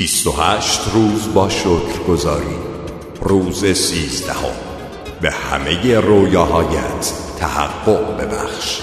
28 روز با شکر گذاری. روز سیزدهم. به همه رویاهایت تحقق ببخش.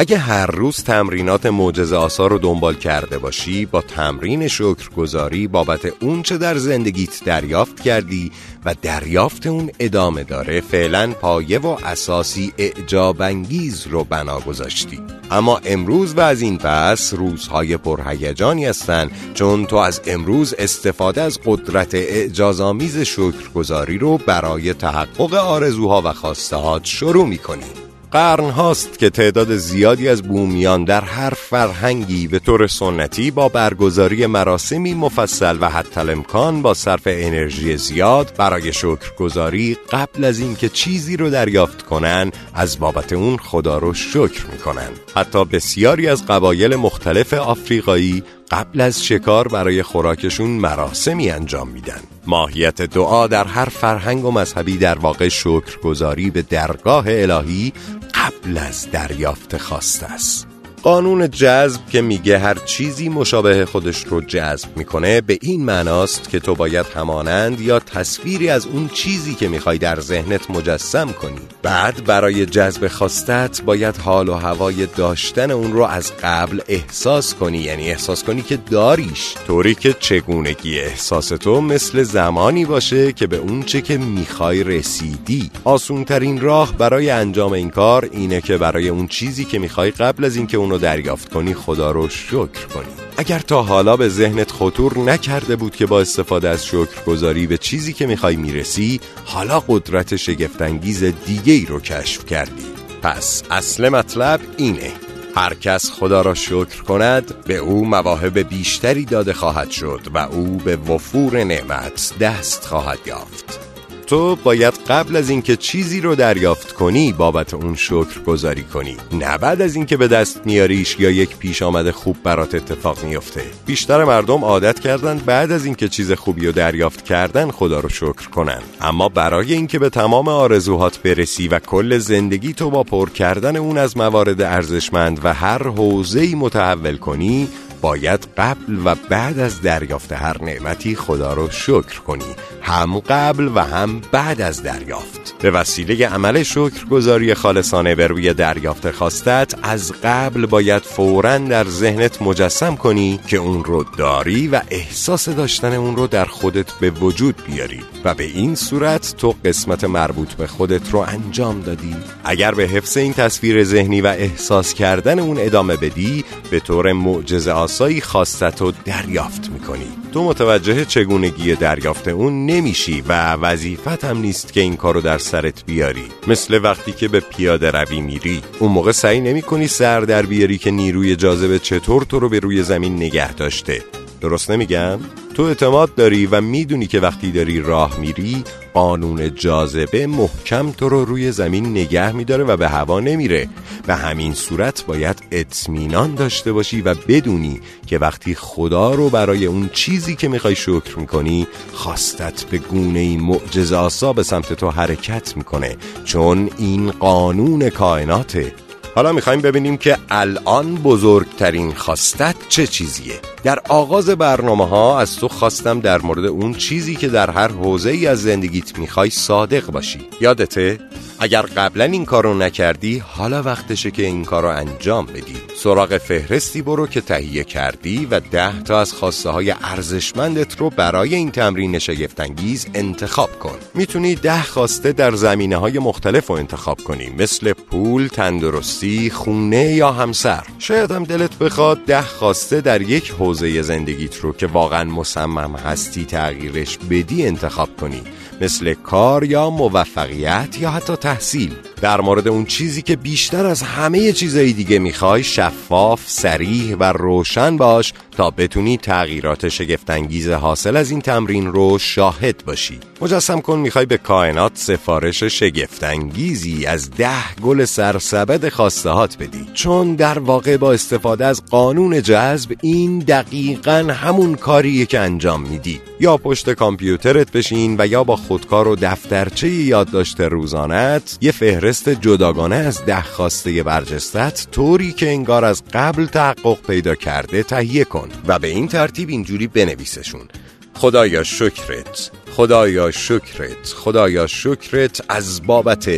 اگه هر روز تمرینات معجزه آسا رو دنبال کرده باشی با تمرین شکرگزاری بابت اون چه در زندگیت دریافت کردی و دریافت اون ادامه داره فعلا پایه و اساسی اعجاب انگیز رو بنا گذاشتی. اما امروز و از این پس روزهای پرهیجانی هستن چون تو از امروز استفاده از قدرت اعجازآمیز شکرگزاری رو برای تحقق آرزوها و خواسته شروع می‌کنی. قرن هاست که تعداد زیادی از بومیان در هر فرهنگی به طور سنتی با برگزاری مراسمی مفصل و حتی امکان با صرف انرژی زیاد برای شکرگزاری قبل از اینکه چیزی رو دریافت کنن از بابت اون خدا رو شکر می‌کنن. حتی بسیاری از قبایل مختلف آفریقایی قبل از شکار برای خوراکشون مراسمی انجام میدن. ماهیت دعا در هر فرهنگ و مذهبی در واقع شکرگزاری به درگاه الهی قبل از دریافت خواسته است. قانون جذب که میگه هر چیزی مشابه خودش رو جذب می‌کنه به این معناست که تو باید همانند یا تصویری از اون چیزی که می‌خوای در ذهنت مجسم کنی. بعد برای جذب خواستت باید حال و هوای داشتن اون رو از قبل احساس کنی. یعنی احساس کنی که داریش. طوری که چگونگی احساس تو مثل زمانی باشه که به اون چه که می‌خوای رسیدی. آسون ترین راه برای انجام این کار اینه که برای اون چیزی که می‌خوای قبل از اینکه اونو دریافت کنی خدا رو شکر کنی. اگر تا حالا به ذهنت خطور نکرده بود که با استفاده از شکرگزاری به چیزی که می‌خوای می‌رسی حالا قدرت شگفتانگیز دیگه ای رو کشف کردی. پس اصل مطلب اینه. هر کس خدا را شکر کند به او مواهب بیشتری داده خواهد شد و او به وفور نعمت دست خواهد یافت. تو باید قبل از اینکه چیزی رو دریافت کنی بابت اون شکر گذاری کنی. نه بعد از اینکه به دست میاریش یا یک پیش آمده خوب برات اتفاق میفته. بیشتر مردم عادت کردن بعد از اینکه چیز خوبی رو دریافت کردن خدا رو شکر کنن. اما برای اینکه به تمام آرزوهات برسی و کل زندگی تو با پر کردن اون از موارد ارزشمند و هر حوزه‌ای متحول کنی باید قبل و بعد از دریافت هر نعمتی خدا رو شکر کنی. هم قبل و هم بعد از دریافت. به وسیله عمل شکرگزاری خالصانه به روی دریافت خواستت از قبل باید فورا در ذهنت مجسم کنی که اون رو داری و احساس داشتن اون رو در خودت به وجود بیاری. و به این صورت تو قسمت مربوط به خودت رو انجام دادی. اگر به حفظ این تصویر ذهنی و احساس کردن اون ادامه بدی به طور معجزه آسایی خواستت رو دریافت می‌کنی. تو متوجه چگونگی دریافت اون نمیشی و وظیفت هم نیست که این کارو در سرت بیاری. مثل وقتی که به پیاده روی میری. اون موقع سعی نمی کنی سر در بیاری که نیروی جاذبه چطور تو رو به روی زمین نگه داشته. درست نمیگم؟ تو اعتماد داری و می‌دونی که وقتی داری راه میری قانون جاذبه محکم تو رو روی زمین نگه میداره و به هوا نمیره. به همین صورت باید اطمینان داشته باشی و بدونی که وقتی خدا رو برای اون چیزی که می‌خوای شکر می‌کنی خواستت به گونه معجزه آسا به سمت تو حرکت می‌کنه. چون این قانون کائناته. حالا می‌خوایم ببینیم که الان بزرگترین خواستت چه چیزیه در آغاز برنامه ها از تو خواستم در مورد اون چیزی که در هر حوزه ای از زندگیت می‌خوای صادق باشی یادته؟ اگر قبلا این کارو نکردی حالا وقتشه که این کارو انجام بدی. سراغ فهرستی برو که تهیه کردی و ده تا از خواسته های ارزشمندت رو برای این تمرین شگفتانگیز انتخاب کن. می‌تونی ده خواسته در زمینه های مختلف رو انتخاب کنی مثل پول، تندرستی، خونه یا همسر. شاید هم دلت بخواد ده خواسته در یک حوزه زندگیت رو که واقعا مصمم هستی تغییرش بدی انتخاب کنی. مثل کار یا موفقیت یا حتی تحصیل. در مورد اون چیزی که بیشتر از همه چیزهای دیگه می‌خوای شفاف، سریح و روشن باش تا بتونی تغییرات شگفتانگیز حاصل از این تمرین رو شاهد باشی. مجسم کن می‌خوای به کائنات سفارش شگفتانگیزی از ده گل سرسبد خواستهات بدی. چون در واقع با استفاده از قانون جذب این دقیقا همون کاریه که انجام میدی. یا پشت کامپیوترت بشین و یا با خودکار و دفترچه یادداشت روزانت یه فهرست جداگانه از ده خواسته برجستت طوری که انگار از قبل تحقق پیدا کرده تهیه کن و به این ترتیب اینجوری بنویسشون. خدایا شکرت خدایا شکرت خدایا شکرت از بابت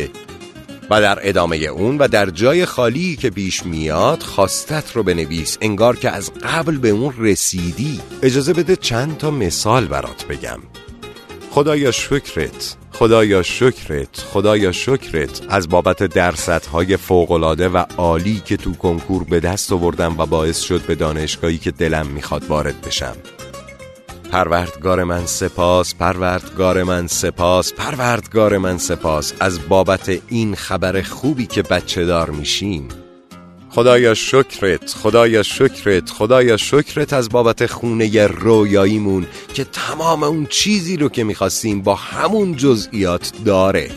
و در ادامه اون و در جای خالی که پیش میاد خواستت رو بنویس انگار که از قبل به اون رسیدی. اجازه بده چند تا مثال برات بگم. خدایا شکرت خدایا شکرت خدایا شکرت از بابت درصدهای فوقالعاده و عالی که تو کنکور به دست آوردم و باعث شد به دانشگاهی که دلم می‌خواد وارد بشم. پروردگار من سپاس پروردگار من سپاس پروردگار من سپاس. از بابت این خبر خوبی که بچه دار میشیم خدایا شکرت خدایا شکرت خدایا شکرت از بابت خونه رویاییمون که تمام اون چیزی رو که می‌خواستیم با همون جزئیات داره.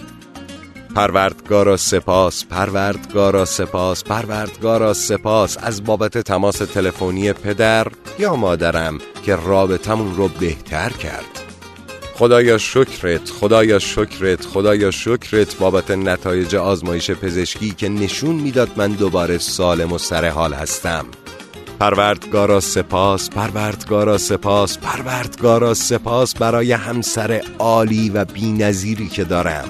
پروردگارا سپاس پروردگارا سپاس پروردگارا سپاس. از بابت تماس تلفنی پدر یا مادرم که رابطمون رو بهتر کرد. خدایا شکرت خدایا شکرت خدایا شکرت. بابت نتایج آزمایش پزشکی که نشون می‌داد من دوباره سالم و سر حال هستم. پروردگارا سپاس پروردگارا سپاس پروردگارا سپاس برای همسر عالی و بینظیری که دارم.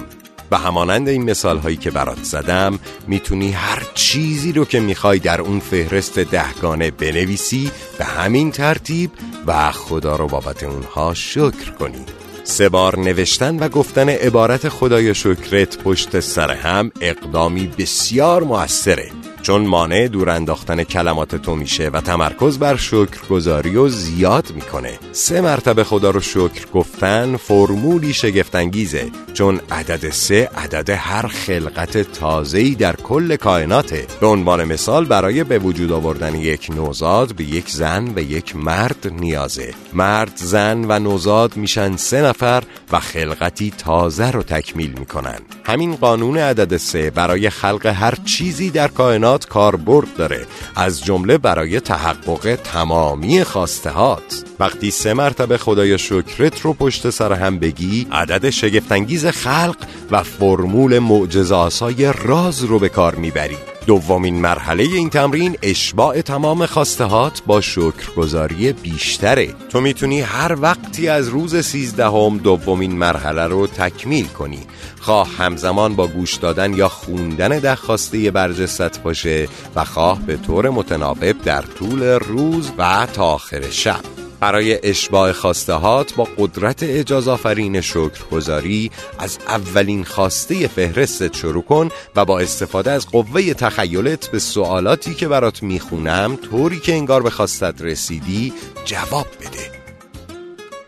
و همانند این مثال هایی که برات زدم می‌تونی هر چیزی رو که می‌خوای در اون فهرست دهگانه بنویسی به همین ترتیب و خدا رو بابت اونها شکر کنی. سه بار نوشتن و گفتن عبارت خدای شکرت پشت سر هم اقدامی بسیار موثره. چون مانع دور انداختن کلمات تو میشه و تمرکز بر شکرگزاری و زیاد می‌کنه. سه مرتبه خدا رو شکر گفتن فرمولی شگفتانگیزه چون عدد سه عدد هر خلقت تازه‌ای در کل کائناته. به عنوان مثال برای به وجود آوردن یک نوزاد به یک زن و یک مرد نیازه. مرد زن و نوزاد میشن سه نفر و خلقتی تازه رو تکمیل می‌کنن. همین قانون عدد سه برای خلق هر چیزی در کائنات کاربرد داره. از جمله برای تحقق تمامی خواستهات. وقتی سه مرتبه خدای شکرت رو پشت سر هم بگی عدد شگفتانگیز خلق و فرمول معجزاسای راز رو به کار می‌بری. دومین مرحله این تمرین اشباع تمام خواستهات با شکرگزاری بیشتره. تو می‌تونی هر وقتی از روز سیزدهم دومین مرحله رو تکمیل کنی. خواه همزمان با گوش دادن یا خوندن ده خواسته برجست باشه و خواه به طور متناوب در طول روز و تا آخر شب. برای اشباع خواستهات با قدرت اجاز آفرین شکرگزاری از اولین خواسته فهرستت شروع کن و با استفاده از قوه تخیلت به سوالاتی که برات می‌خونم طوری که انگار به خواستت رسیدی جواب بده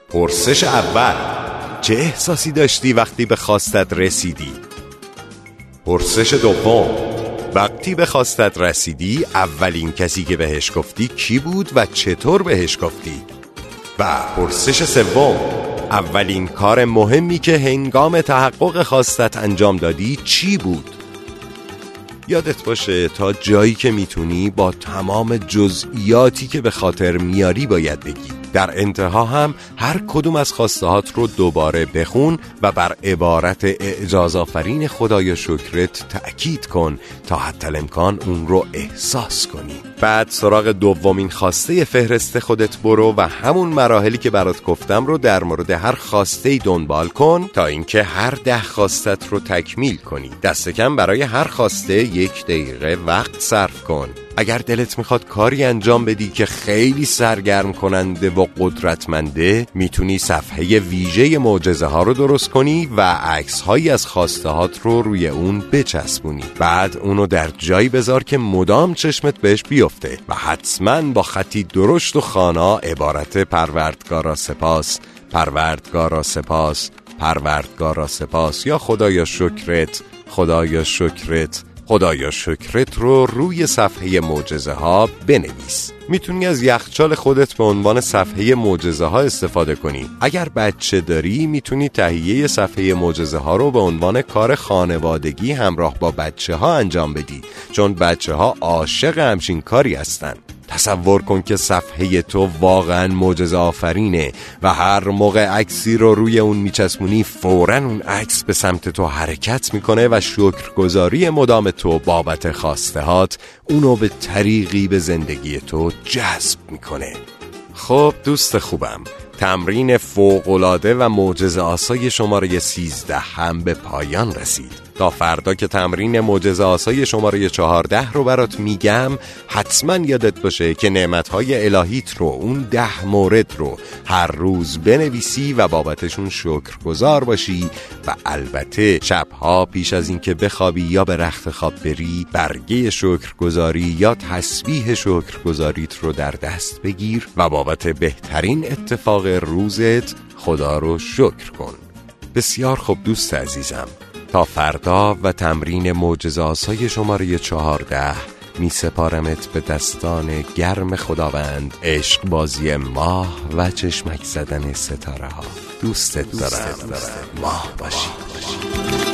پرسش اول چه احساسی داشتی وقتی به خواستت رسیدی؟ پرسش دوم وقتی به خواستت رسیدی اولین کسی که بهش گفتی کی بود و چطور بهش گفتی؟ و پرسش سوم اولین کار مهمی که هنگام تحقق خواستت انجام دادی چی بود؟ یادت باشه تا جایی که می‌تونی با تمام جزئیاتی که به خاطر میاری باید بگی در انتها هم هر کدوم از خواستهات رو دوباره بخون و بر عبارت اعجاز آفرین خدای شکرت تأکید کن تا حتی امکان اون رو احساس کنی بعد سراغ دومین خواسته فهرست خودت برو و همون مراحلی که برات گفتم رو در مورد هر خواسته دنبال کن تا اینکه هر ده خواستت رو تکمیل کنی. دست کم برای هر خواسته یک دقیقه وقت صرف کن. اگر دلت می‌خواد کاری انجام بدی که خیلی سرگرم کننده و قدرتمنده می‌تونی صفحه ویژه معجزه ها رو درست کنی و عکس هایی از خواسته هات رو روی اون بچسبونی. بعد اونو در جایی بذار که مدام چشمت بهش بیفته. و حتما با خطی درشت و خانا عبارت پروردگارا سپاس. پروردگارا سپاس. پروردگارا سپاس. یا خدایا شکرت. خدایا شکرت. خدایا شکرت رو روی صفحه معجزه ها بنویس. می‌تونی از یخچال خودت به عنوان صفحه معجزه ها استفاده کنی. اگر بچه داری می‌تونی تهیه صفحه معجزه ها رو به عنوان کار خانوادگی همراه با بچه ها انجام بدی چون بچه ها عاشق همچین کاری هستند تصور کن که صفحه تو واقعا معجزه آفرینه و هر موقع عکسی رو روی اون میچسبونی فورا اون عکس به سمت تو حرکت می‌کنه و شکرگزاری مدام تو بابت خواستهات اونو به طریقی به زندگی تو جذب می‌کنه. خب دوست خوبم تمرین فوقلاده و معجز آسای شماره 13 هم به پایان رسید. تا فردا که تمرین معجزه آسای شماره چهارده رو برات میگم حتما یادت باشه که نعمتهای الهیت رو اون ده مورد رو هر روز بنویسی و بابتشون شکر گذار باشی و البته شبها پیش از اینکه بخوابی یا به رخت خواب بری برگه شکرگزاری یا تسبیح شکرگزاریت رو در دست بگیر و بابت بهترین اتفاق روزت خدا رو شکر کن. بسیار خوب دوست عزیزم. تا فردا و تمرین معجزاسای شماره چهارده می سپارمت به دستان گرم خداوند عشق بازی ماه و چشمک زدن ستاره ها دوستت دارم. ماه باشی, باشی.